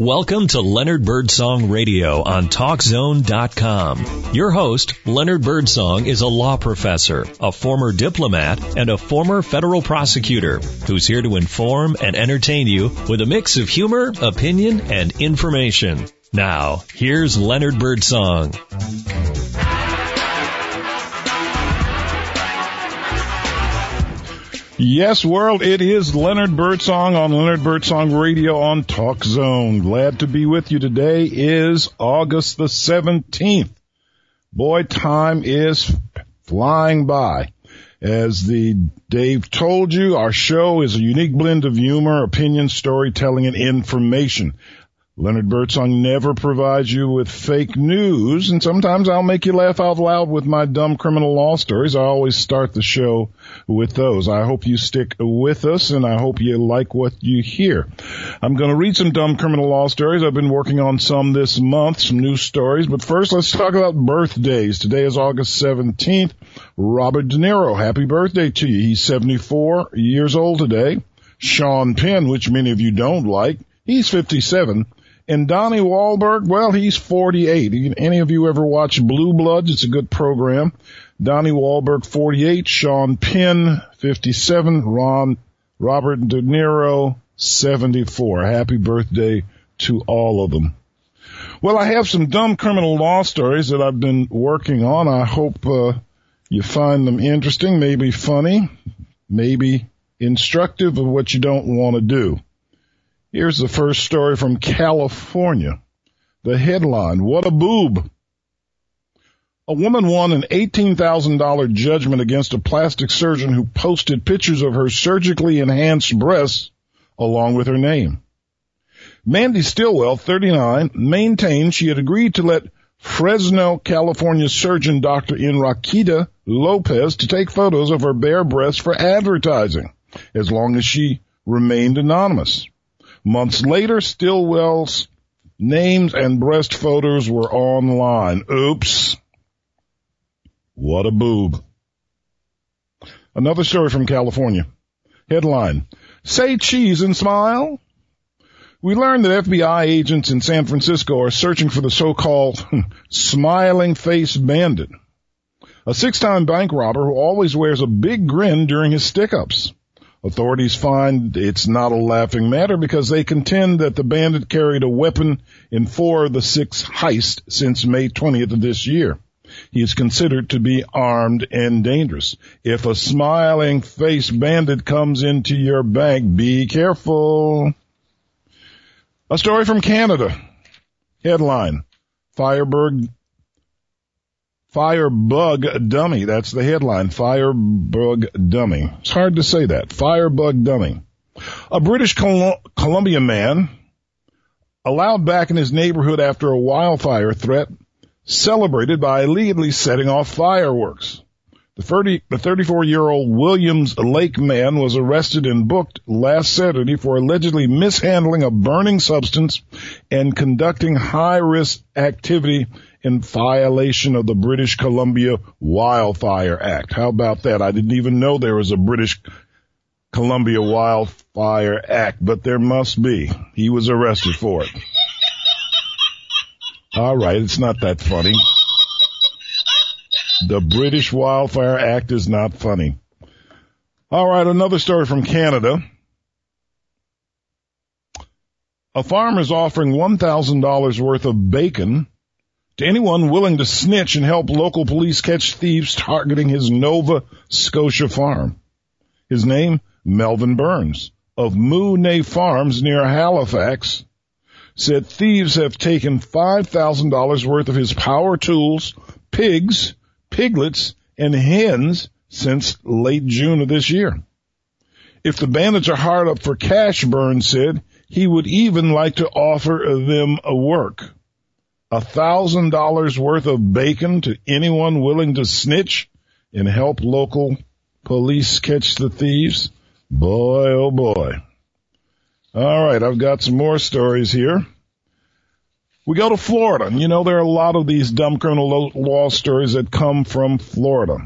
Welcome to Leonard Birdsong Radio on TalkZone.com. Your host, Leonard Birdsong, is a law professor, a former diplomat, and a former federal prosecutor who's here to inform and entertain you with a mix of humor, opinion, and information. Now, here's Leonard Birdsong. Yes, world, it is Leonard Birdsong on Leonard Birdsong Radio on Talk Zone. Glad to be with you. Today is August the 17th. Boy, time is flying by. As the Dave told you, our show is a unique blend of humor, opinion, storytelling, and information. Leonard Birdsong never provides you with fake news, and sometimes I'll make you laugh out loud with my dumb criminal law stories. I always start the show with those. I hope you stick with us, and I hope you like what you hear. I'm going to read some dumb criminal law stories. I've been working on some this month, some new stories, but first let's talk about birthdays. Today is August 17th. Robert De Niro, happy birthday to you. He's 74 years old today. Sean Penn, which many of you don't like, he's 57. And Donnie Wahlberg, well, he's 48. Any of you ever watch Blue Bloods? It's a good program. Donnie Wahlberg, 48. Sean Penn, 57. Ron, Robert De Niro, 74. Happy birthday to all of them. Well, I have some dumb criminal law stories that I've been working on. I hope uh, you find them interesting, maybe funny, maybe instructive of what you don't want to do. Here's the first story from California. The headline, what a boob. A woman won an $18,000 judgment against a plastic surgeon who posted pictures of her surgically enhanced breasts along with her name. Mandy Stillwell, 39, maintained she had agreed to let Fresno, California surgeon Dr. Enriqueta Lopez to take photos of her bare breasts for advertising, as long as she remained anonymous. Months later, Stillwell's names and breast photos were online. Oops. What a boob. Another story from California. Headline. Say cheese and smile. We learned that FBI agents in San Francisco are searching for the so-called smiling face bandit, a six-time bank robber who always wears a big grin during his stick-ups. Authorities find it's not a laughing matter because they contend that the bandit carried a weapon in four of the six heists since May 20th of this year. He is considered to be armed and dangerous. If a smiling face bandit comes into your bank, be careful. A story from Canada. Headline. Firebird Firebug dummy. That's the headline. Firebug dummy. It's hard to say that. Firebug dummy. A British Col- Columbia man allowed back in his neighborhood after a wildfire threat celebrated by illegally setting off fireworks. The 30, the 34 year old Williams Lake man was arrested and booked last Saturday for allegedly mishandling a burning substance and conducting high risk activity in violation of the British Columbia Wildfire Act. How about that? I didn't even know there was a British Columbia Wildfire Act, but there must be. He was arrested for it. All right, it's not that funny. The British Wildfire Act is not funny. All right, another story from Canada. A farmer is offering $1,000 worth of bacon to anyone willing to snitch and help local police catch thieves targeting his Nova Scotia farm. His name, Melvin Burns of Moonay Farms near Halifax, said thieves have taken $5,000 worth of his power tools, pigs, piglets, and hens since late June of this year. If the bandits are hard up for cash, Burns said, he would even like to offer them a work a thousand dollars worth of bacon to anyone willing to snitch and help local police catch the thieves? Boy, oh boy. All right, I've got some more stories here. We go to Florida, and you know there are a lot of these dumb criminal law stories that come from Florida.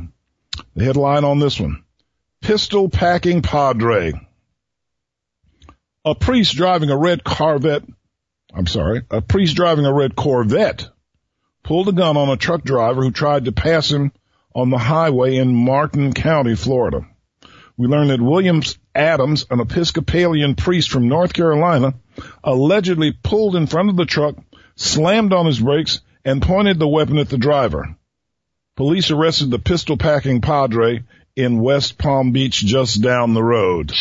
The headline on this one, pistol packing padre. A priest driving a red Corvette I'm sorry, a priest driving a red Corvette pulled a gun on a truck driver who tried to pass him on the highway in Martin County, Florida. We learned that Williams Adams, an Episcopalian priest from North Carolina, allegedly pulled in front of the truck, slammed on his brakes, and pointed the weapon at the driver. Police arrested the pistol packing padre in West Palm Beach just down the road.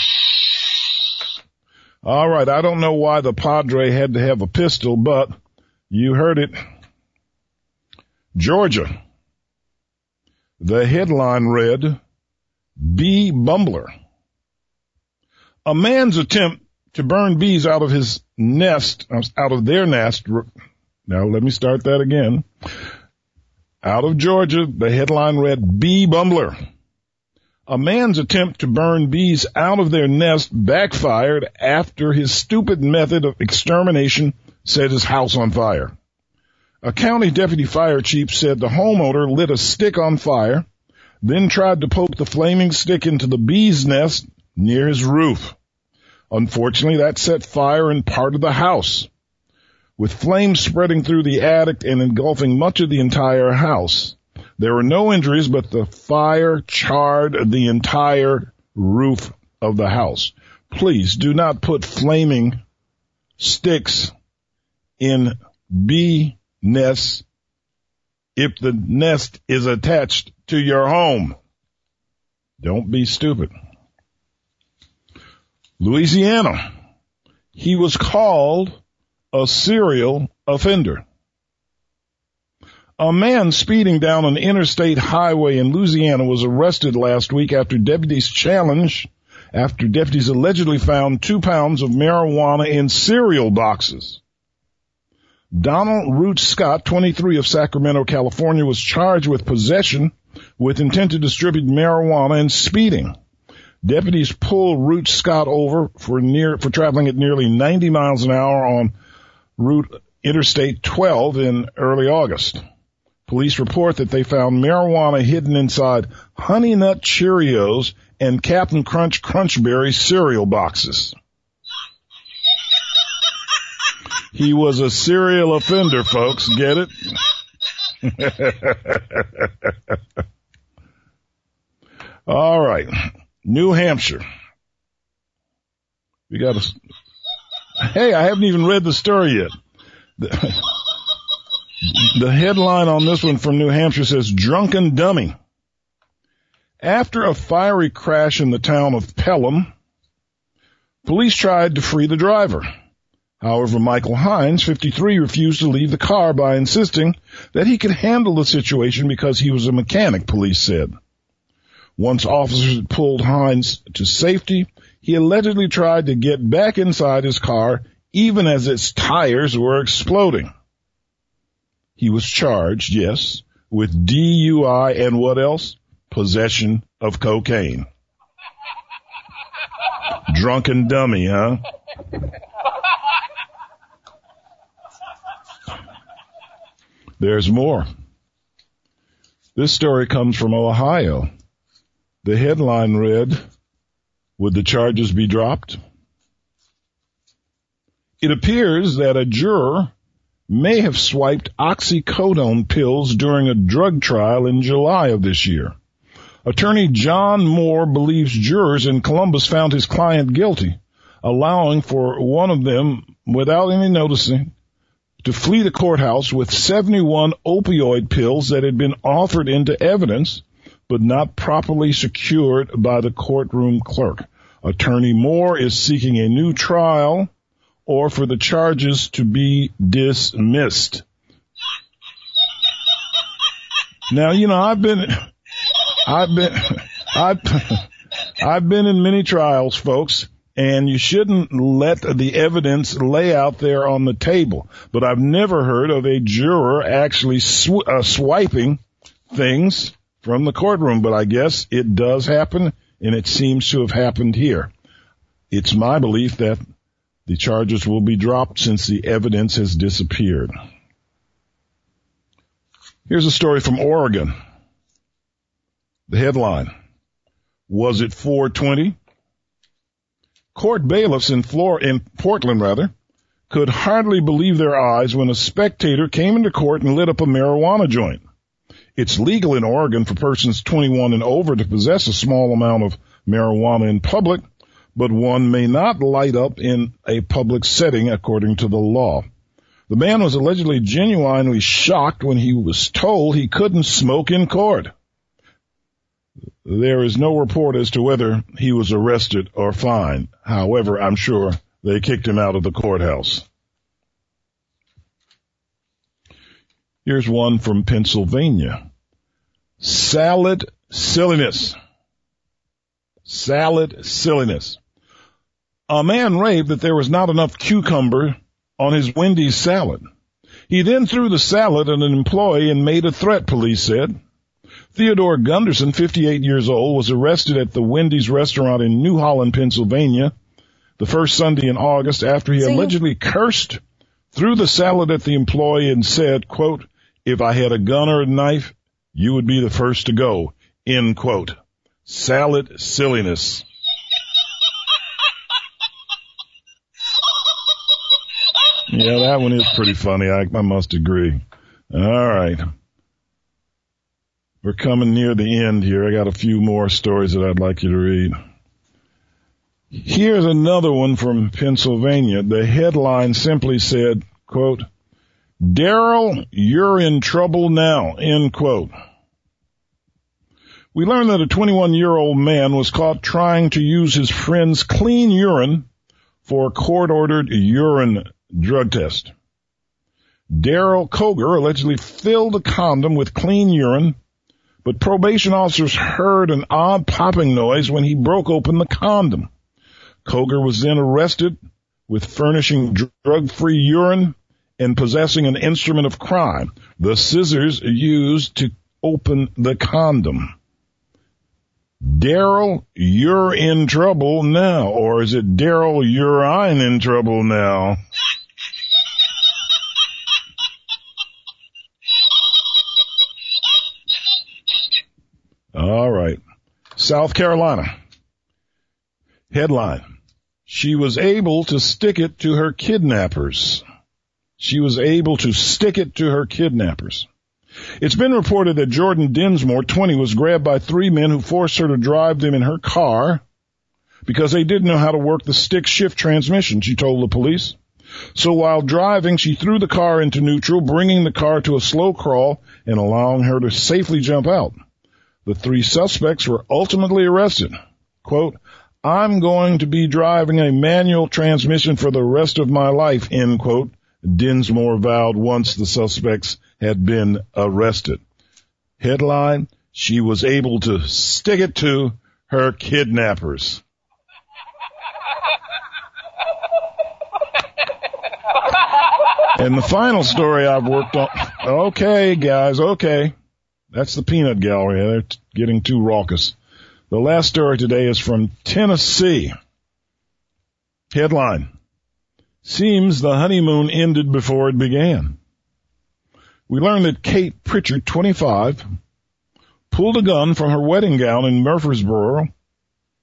All right, I don't know why the padre had to have a pistol, but you heard it. Georgia. The headline read, Bee Bumbler. A man's attempt to burn bees out of his nest, out of their nest. Now let me start that again. Out of Georgia, the headline read, Bee Bumbler. A man's attempt to burn bees out of their nest backfired after his stupid method of extermination set his house on fire. A county deputy fire chief said the homeowner lit a stick on fire, then tried to poke the flaming stick into the bee's nest near his roof. Unfortunately, that set fire in part of the house, with flames spreading through the attic and engulfing much of the entire house. There were no injuries, but the fire charred the entire roof of the house. Please do not put flaming sticks in bee nests if the nest is attached to your home. Don't be stupid. Louisiana. He was called a serial offender. A man speeding down an interstate highway in Louisiana was arrested last week after deputies challenged, after deputies allegedly found two pounds of marijuana in cereal boxes. Donald Root Scott, 23 of Sacramento, California, was charged with possession with intent to distribute marijuana and speeding. Deputies pulled Root Scott over for near, for traveling at nearly 90 miles an hour on Route Interstate 12 in early August. Police report that they found marijuana hidden inside Honey Nut Cheerios and Captain Crunch Crunchberry cereal boxes. He was a serial offender, folks. Get it? All right. New Hampshire. We got a, hey, I haven't even read the story yet. The, headline on this one from New Hampshire says drunken dummy. After a fiery crash in the town of Pelham, police tried to free the driver. However, Michael Hines, 53, refused to leave the car by insisting that he could handle the situation because he was a mechanic, police said. Once officers pulled Hines to safety, he allegedly tried to get back inside his car even as its tires were exploding. He was charged, yes, with DUI and what else? Possession of cocaine. Drunken dummy, huh? There's more. This story comes from Ohio. The headline read, Would the charges be dropped? It appears that a juror may have swiped oxycodone pills during a drug trial in July of this year. Attorney John Moore believes jurors in Columbus found his client guilty, allowing for one of them, without any noticing, to flee the courthouse with 71 opioid pills that had been offered into evidence but not properly secured by the courtroom clerk. Attorney Moore is seeking a new trial or for the charges to be dismissed. Now, you know, I've been, I've been, I've, I've been in many trials, folks, and you shouldn't let the evidence lay out there on the table. But I've never heard of a juror actually sw- uh, swiping things from the courtroom, but I guess it does happen, and it seems to have happened here. It's my belief that the charges will be dropped since the evidence has disappeared. Here's a story from Oregon. The headline. Was it 420? Court bailiffs in Flor- in Portland rather could hardly believe their eyes when a spectator came into court and lit up a marijuana joint. It's legal in Oregon for persons 21 and over to possess a small amount of marijuana in public, but one may not light up in a public setting according to the law. The man was allegedly genuinely shocked when he was told he couldn't smoke in court. There is no report as to whether he was arrested or fined. However, I'm sure they kicked him out of the courthouse. Here's one from Pennsylvania. Salad silliness. Salad silliness. A man raved that there was not enough cucumber on his Wendy's salad. He then threw the salad at an employee and made a threat, police said. Theodore Gunderson, 58 years old, was arrested at the Wendy's restaurant in New Holland, Pennsylvania, the first Sunday in August after he allegedly cursed, threw the salad at the employee and said, quote, if I had a gun or a knife, you would be the first to go, end quote. Salad silliness. Yeah, that one is pretty funny. I, I must agree. All right. We're coming near the end here. I got a few more stories that I'd like you to read. Here's another one from Pennsylvania. The headline simply said, quote, Daryl, you're in trouble now, end quote. We learned that a 21 year old man was caught trying to use his friend's clean urine for court ordered urine drug test. Daryl Koger allegedly filled a condom with clean urine, but probation officers heard an odd popping noise when he broke open the condom. Koger was then arrested with furnishing drug-free urine and possessing an instrument of crime, the scissors used to open the condom. Daryl, you're in trouble now, or is it Daryl, you're in trouble now? All right. South Carolina. Headline. She was able to stick it to her kidnappers. She was able to stick it to her kidnappers. It's been reported that Jordan Dinsmore, 20, was grabbed by three men who forced her to drive them in her car because they didn't know how to work the stick shift transmission, she told the police. So while driving, she threw the car into neutral, bringing the car to a slow crawl and allowing her to safely jump out. The three suspects were ultimately arrested. Quote, I'm going to be driving a manual transmission for the rest of my life, end quote, Dinsmore vowed once the suspects had been arrested. Headline, she was able to stick it to her kidnappers. and the final story I've worked on, okay guys, okay. That's the peanut gallery. They're getting too raucous. The last story today is from Tennessee. Headline. Seems the honeymoon ended before it began. We learned that Kate Pritchard, 25, pulled a gun from her wedding gown in Murfreesboro,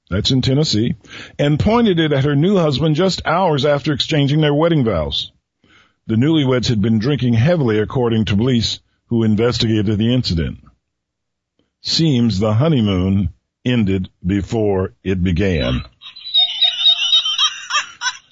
that's in Tennessee, and pointed it at her new husband just hours after exchanging their wedding vows. The newlyweds had been drinking heavily according to police who investigated the incident. Seems the honeymoon ended before it began.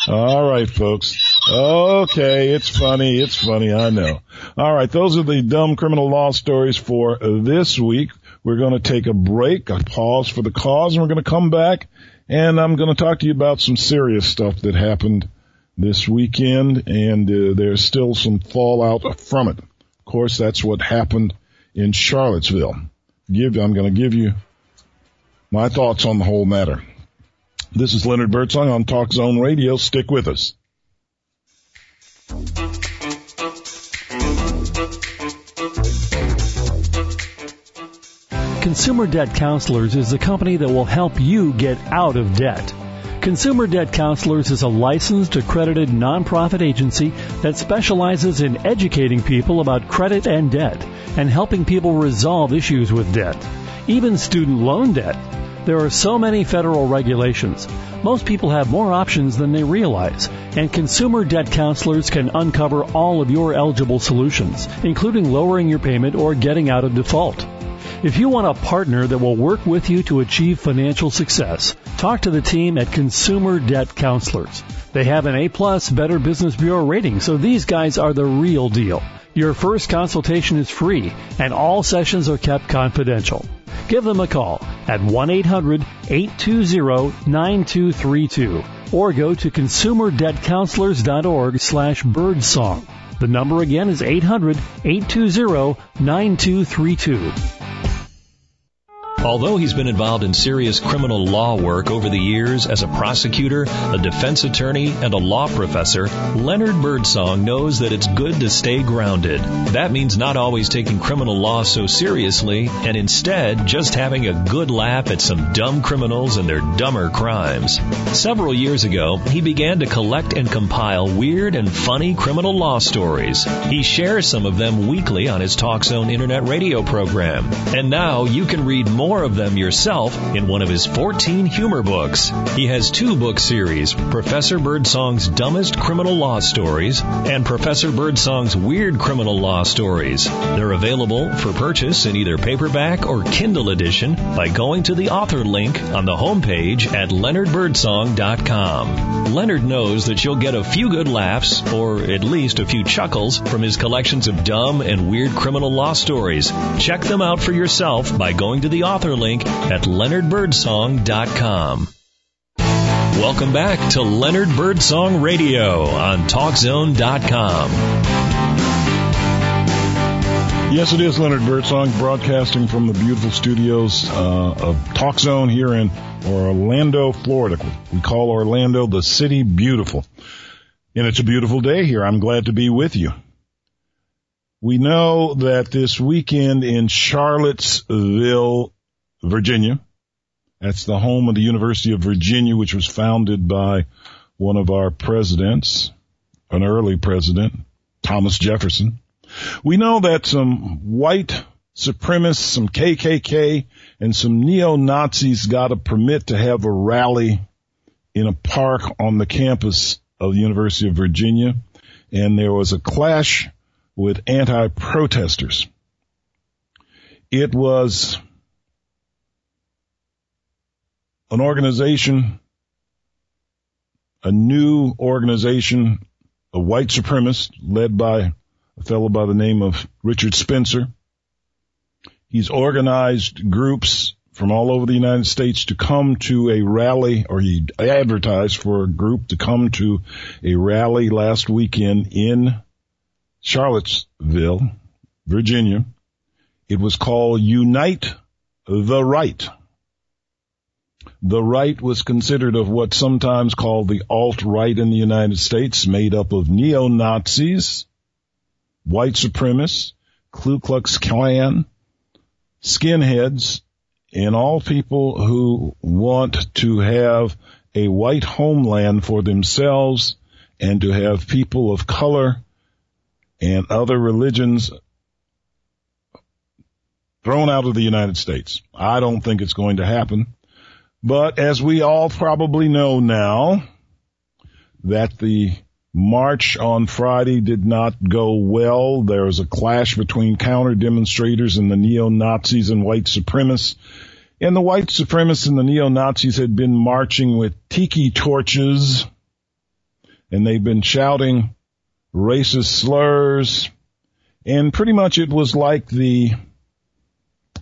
All right, folks. Okay, it's funny. It's funny. I know. All right, those are the dumb criminal law stories for this week. We're going to take a break, a pause for the cause, and we're going to come back and I'm going to talk to you about some serious stuff that happened this weekend and uh, there's still some fallout from it. Course, that's what happened in Charlottesville. Give, I'm going to give you my thoughts on the whole matter. This is Leonard Birdsong on Talk Zone Radio. Stick with us. Consumer Debt Counselors is the company that will help you get out of debt. Consumer Debt Counselors is a licensed, accredited nonprofit agency that specializes in educating people about credit and debt and helping people resolve issues with debt, even student loan debt. There are so many federal regulations. Most people have more options than they realize, and consumer debt counselors can uncover all of your eligible solutions, including lowering your payment or getting out of default. If you want a partner that will work with you to achieve financial success, talk to the team at Consumer Debt Counselors. They have an A-plus Better Business Bureau rating, so these guys are the real deal. Your first consultation is free, and all sessions are kept confidential. Give them a call at 1-800-820-9232 or go to consumerdebtcounselors.org slash birdsong. The number again is 800-820-9232. Although he's been involved in serious criminal law work over the years as a prosecutor, a defense attorney, and a law professor, Leonard Birdsong knows that it's good to stay grounded. That means not always taking criminal law so seriously, and instead just having a good laugh at some dumb criminals and their dumber crimes. Several years ago, he began to collect and compile weird and funny criminal law stories. He shares some of them weekly on his TalkZone internet radio program. And now you can read more more of them yourself in one of his 14 humor books. He has two book series, Professor Birdsong's Dumbest Criminal Law Stories and Professor Birdsong's Weird Criminal Law Stories. They're available for purchase in either paperback or Kindle edition by going to the author link on the homepage at leonardbirdsong.com. Leonard knows that you'll get a few good laughs, or at least a few chuckles, from his collections of dumb and weird criminal law stories. Check them out for yourself by going to the author author link at leonardbirdsong.com. Welcome back to Leonard Birdsong Radio on TalkZone.com. Yes, it is Leonard Birdsong broadcasting from the beautiful studios uh, of TalkZone here in Orlando, Florida. We call Orlando the city beautiful. And it's a beautiful day here. I'm glad to be with you. We know that this weekend in Charlottesville, Virginia. That's the home of the University of Virginia, which was founded by one of our presidents, an early president, Thomas Jefferson. We know that some white supremacists, some KKK, and some neo-Nazis got a permit to have a rally in a park on the campus of the University of Virginia, and there was a clash with anti-protesters. It was an organization, a new organization, a white supremacist led by a fellow by the name of Richard Spencer. He's organized groups from all over the United States to come to a rally, or he advertised for a group to come to a rally last weekend in Charlottesville, Virginia. It was called Unite the Right. The right was considered of what's sometimes called the alt-right in the United States, made up of neo-Nazis, white supremacists, Ku Klux Klan, skinheads, and all people who want to have a white homeland for themselves and to have people of color and other religions thrown out of the United States. I don't think it's going to happen. But as we all probably know now, that the march on Friday did not go well. There was a clash between counter demonstrators and the neo-Nazis and white supremacists. And the white supremacists and the neo-Nazis had been marching with tiki torches and they've been shouting racist slurs. And pretty much it was like the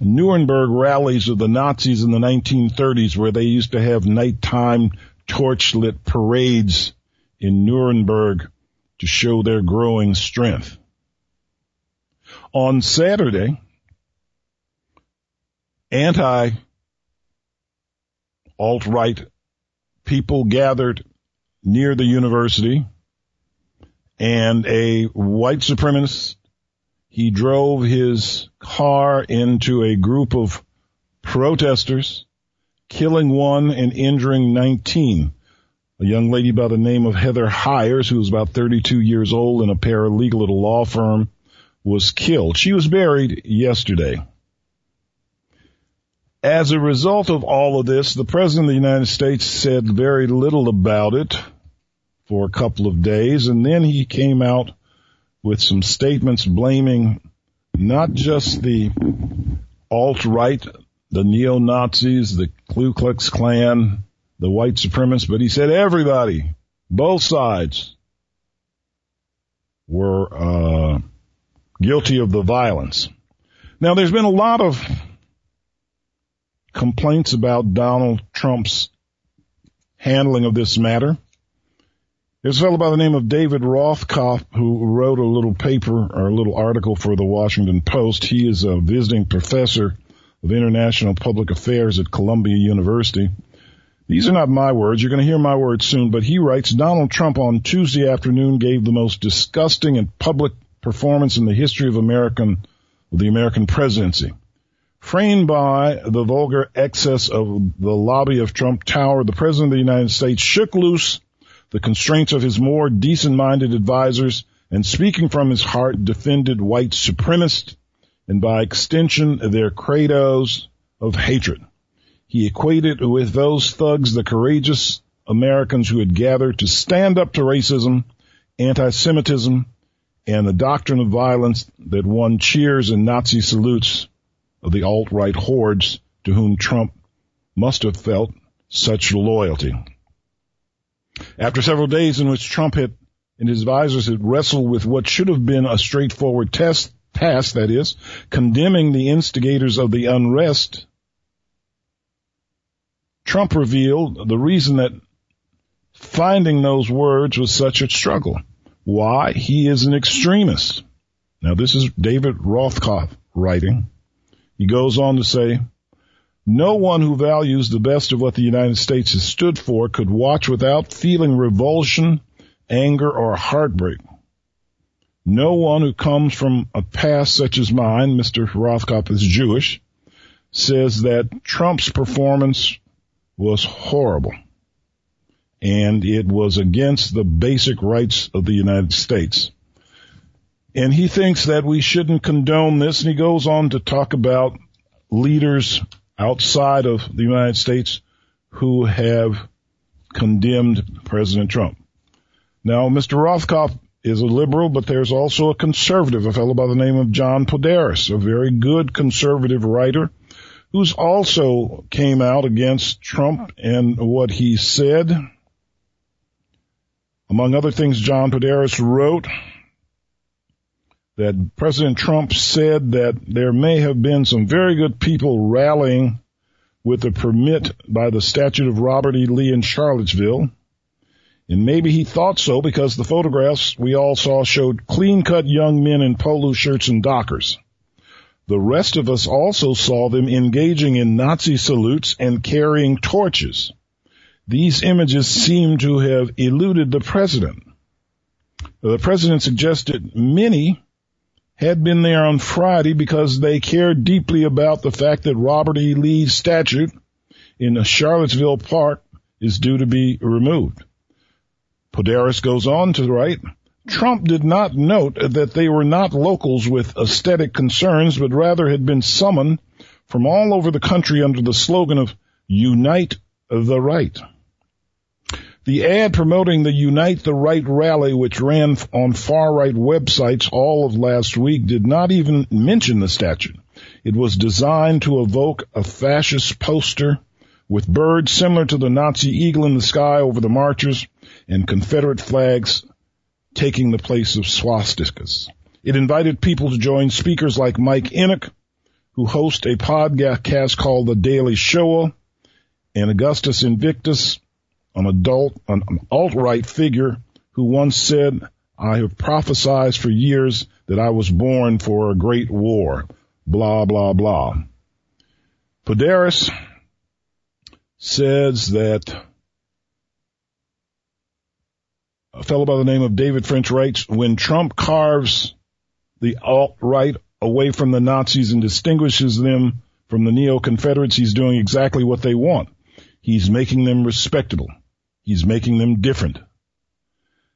Nuremberg rallies of the Nazis in the 1930s where they used to have nighttime torchlit parades in Nuremberg to show their growing strength. On Saturday, anti alt-right people gathered near the university and a white supremacist he drove his car into a group of protesters, killing one and injuring 19. A young lady by the name of Heather Heyer, who was about 32 years old and a paralegal at a law firm, was killed. She was buried yesterday. As a result of all of this, the President of the United States said very little about it for a couple of days, and then he came out with some statements blaming not just the alt-right, the neo-Nazis, the Ku Klux Klan, the white supremacists, but he said everybody, both sides, were uh, guilty of the violence. Now, there's been a lot of complaints about Donald Trump's handling of this matter. There's a fellow by the name of David Rothkopf who wrote a little paper or a little article for the Washington Post. He is a visiting professor of international public affairs at Columbia University. These are not my words. You're going to hear my words soon, but he writes, Donald Trump on Tuesday afternoon gave the most disgusting and public performance in the history of American, the American presidency. Framed by the vulgar excess of the lobby of Trump Tower, the President of the United States shook loose the constraints of his more decent-minded advisers and speaking from his heart defended white supremacists and by extension their credos of hatred. He equated with those thugs the courageous Americans who had gathered to stand up to racism, anti-Semitism, and the doctrine of violence that won cheers and Nazi salutes of the alt-right hordes to whom Trump must have felt such loyalty. After several days in which Trump had and his advisors had wrestled with what should have been a straightforward test, task, that is, condemning the instigators of the unrest, Trump revealed the reason that finding those words was such a struggle. Why? He is an extremist. Now this is David Rothkopf writing. He goes on to say, no one who values the best of what the United States has stood for could watch without feeling revulsion, anger, or heartbreak. No one who comes from a past such as mine, Mr. Rothkopf is Jewish, says that Trump's performance was horrible. And it was against the basic rights of the United States. And he thinks that we shouldn't condone this. And he goes on to talk about leaders outside of the United States who have condemned President Trump. Now, Mr. Rothkopf is a liberal, but there's also a conservative, a fellow by the name of John Podesta, a very good conservative writer who's also came out against Trump and what he said. Among other things, John Podesta wrote that President Trump said that there may have been some very good people rallying with a permit by the statute of Robert E. Lee in Charlottesville. And maybe he thought so because the photographs we all saw showed clean cut young men in polo shirts and dockers. The rest of us also saw them engaging in Nazi salutes and carrying torches. These images seem to have eluded the president. The president suggested many had been there on Friday because they cared deeply about the fact that Robert E. Lee's statue in Charlottesville Park is due to be removed. Podesta goes on to write, Trump did not note that they were not locals with aesthetic concerns, but rather had been summoned from all over the country under the slogan of Unite the Right. The ad promoting the Unite the Right rally, which ran on far-right websites all of last week, did not even mention the statute. It was designed to evoke a fascist poster with birds similar to the Nazi eagle in the sky over the marchers and Confederate flags taking the place of swastikas. It invited people to join speakers like Mike Enoch, who hosts a podcast called The Daily Shoah, and Augustus Invictus, an adult, an, alt-right figure who once said, I have prophesied for years that I was born for a great war. Blah, blah, blah. Podesta says that a fellow by the name of David French writes, when Trump carves the alt-right away from the Nazis and distinguishes them from the neo-Confederates, he's doing exactly what they want. He's making them respectable. He's making them different.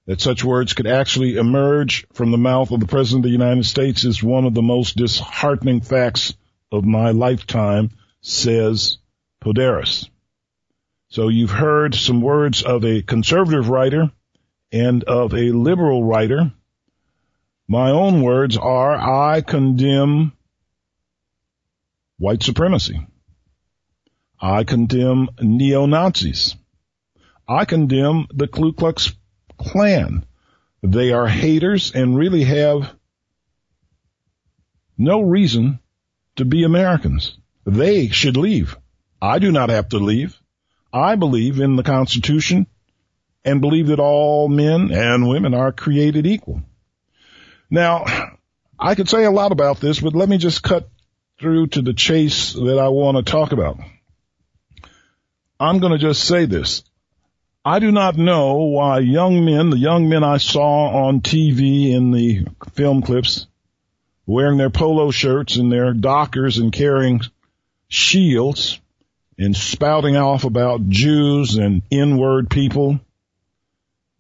That such words could actually emerge from the mouth of the President of the United States is one of the most disheartening facts of my lifetime, says Podhoretz. So you've heard some words of a conservative writer and of a liberal writer. My own words are, I condemn white supremacy. I condemn neo-Nazis. I condemn the Ku Klux Klan. They are haters and really have no reason to be Americans. They should leave. I do not have to leave. I believe in the Constitution and believe that all men and women are created equal. Now, I could say a lot about this, but let me just cut through to the chase that I want to talk about. I'm going to just say this. I do not know why young men, the young men I saw on TV in the film clips, wearing their polo shirts and their dockers and carrying shields and spouting off about Jews and N-word people,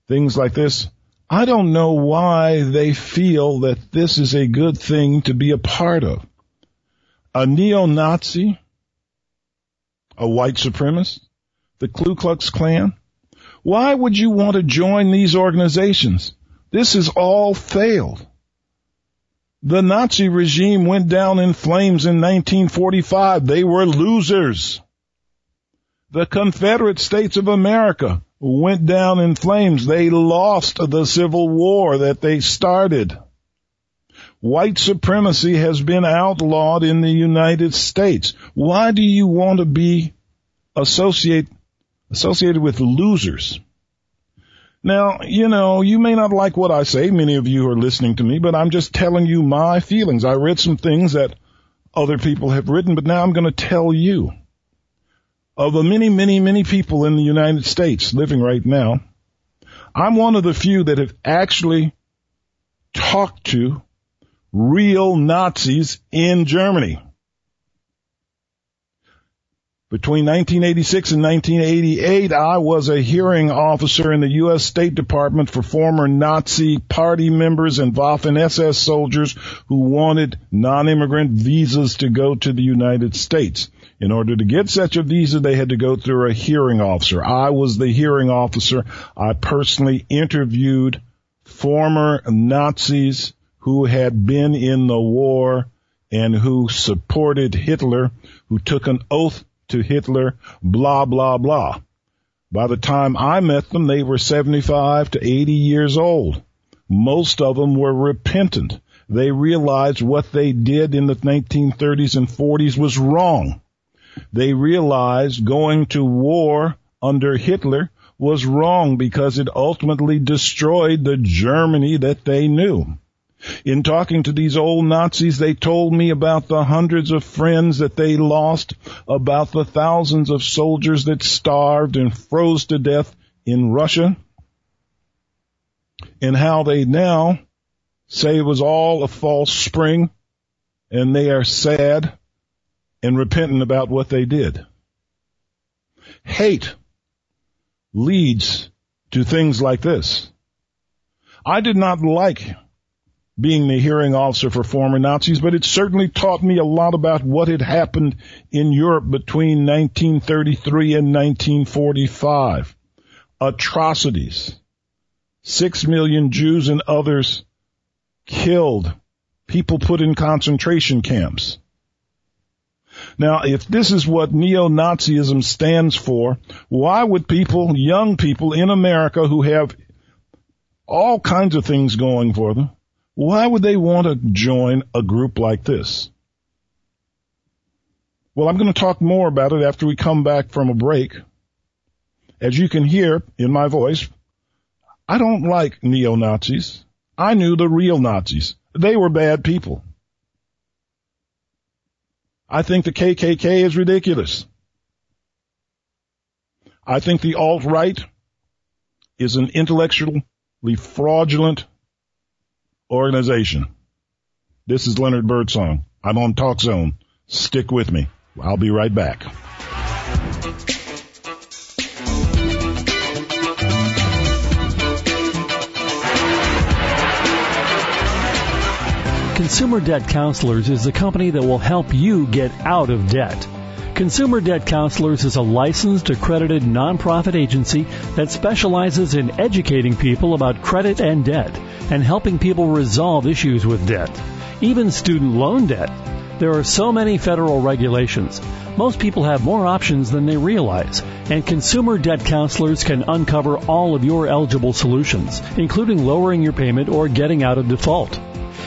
things like this. I don't know why they feel that this is a good thing to be a part of. A neo-Nazi, a white supremacist, the Ku Klux Klan, why would you want to join these organizations? This has all failed. The Nazi regime went down in flames in 1945. They were losers. The Confederate States of America went down in flames. They lost the Civil War that they started. White supremacy has been outlawed in the United States. Why do you want to be associate associated with losers. Now, you know, you may not like what I say. Many of you are listening to me, but I'm just telling you my feelings. I read some things that other people have written, but now I'm going to tell you. Of the many, many, many people in the United States living right now, I'm one of the few that have actually talked to real Nazis in Germany. Between 1986 and 1988, I was a hearing officer in the U.S. State Department for former Nazi party members and Waffen SS soldiers who wanted non-immigrant visas to go to the United States. In order to get such a visa, they had to go through a hearing officer. I was the hearing officer. I personally interviewed former Nazis who had been in the war and who supported Hitler, who took an oath to Hitler, blah, blah, blah. By the time I met them, they were 75 to 80 years old. Most of them were repentant. They realized what they did in the 1930s and 40s was wrong. They realized going to war under Hitler was wrong because it ultimately destroyed the Germany that they knew. In talking to these old Nazis, they told me about the hundreds of friends that they lost, about the thousands of soldiers that starved and froze to death in Russia, and how they now say it was all a false spring and they are sad and repentant about what they did. Hate leads to things like this. I did not like being the hearing officer for former Nazis, but it certainly taught me a lot about what had happened in Europe between 1933 and 1945. Atrocities. Six million Jews and others killed. People put in concentration camps. Now, if this is what neo-Nazism stands for, why would people, young people in America who have all kinds of things going for them, why would they want to join a group like this? Well, I'm going to talk more about it after we come back from a break. As you can hear in my voice, I don't like neo-Nazis. I knew the real Nazis. They were bad people. I think the KKK is ridiculous. I think the alt-right is an intellectually fraudulent organization. This is Leonard Birdsong. I'm on Talk Zone. Stick with me. I'll be right back. Consumer Debt Counselors is the company that will help you get out of debt. Consumer Debt Counselors is a licensed, accredited nonprofit agency that specializes in educating people about credit and debt and helping people resolve issues with debt, even student loan debt. There are so many federal regulations. Most people have more options than they realize, and consumer debt counselors can uncover all of your eligible solutions, including lowering your payment or getting out of default.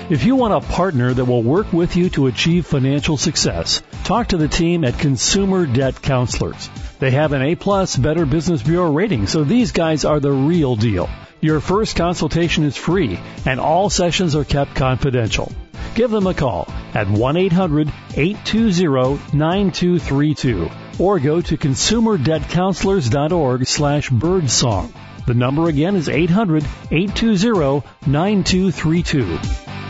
If you want a partner that will work with you to achieve financial success, talk to the team at Consumer Debt Counselors. They have an A plus Better Business Bureau rating, so these guys are the real deal. Your first consultation is free, and all sessions are kept confidential. Give them a call at 1-800-820-9232 or go to consumerdebtcounselors.org slash birdsong. The number again is 800-820-9232.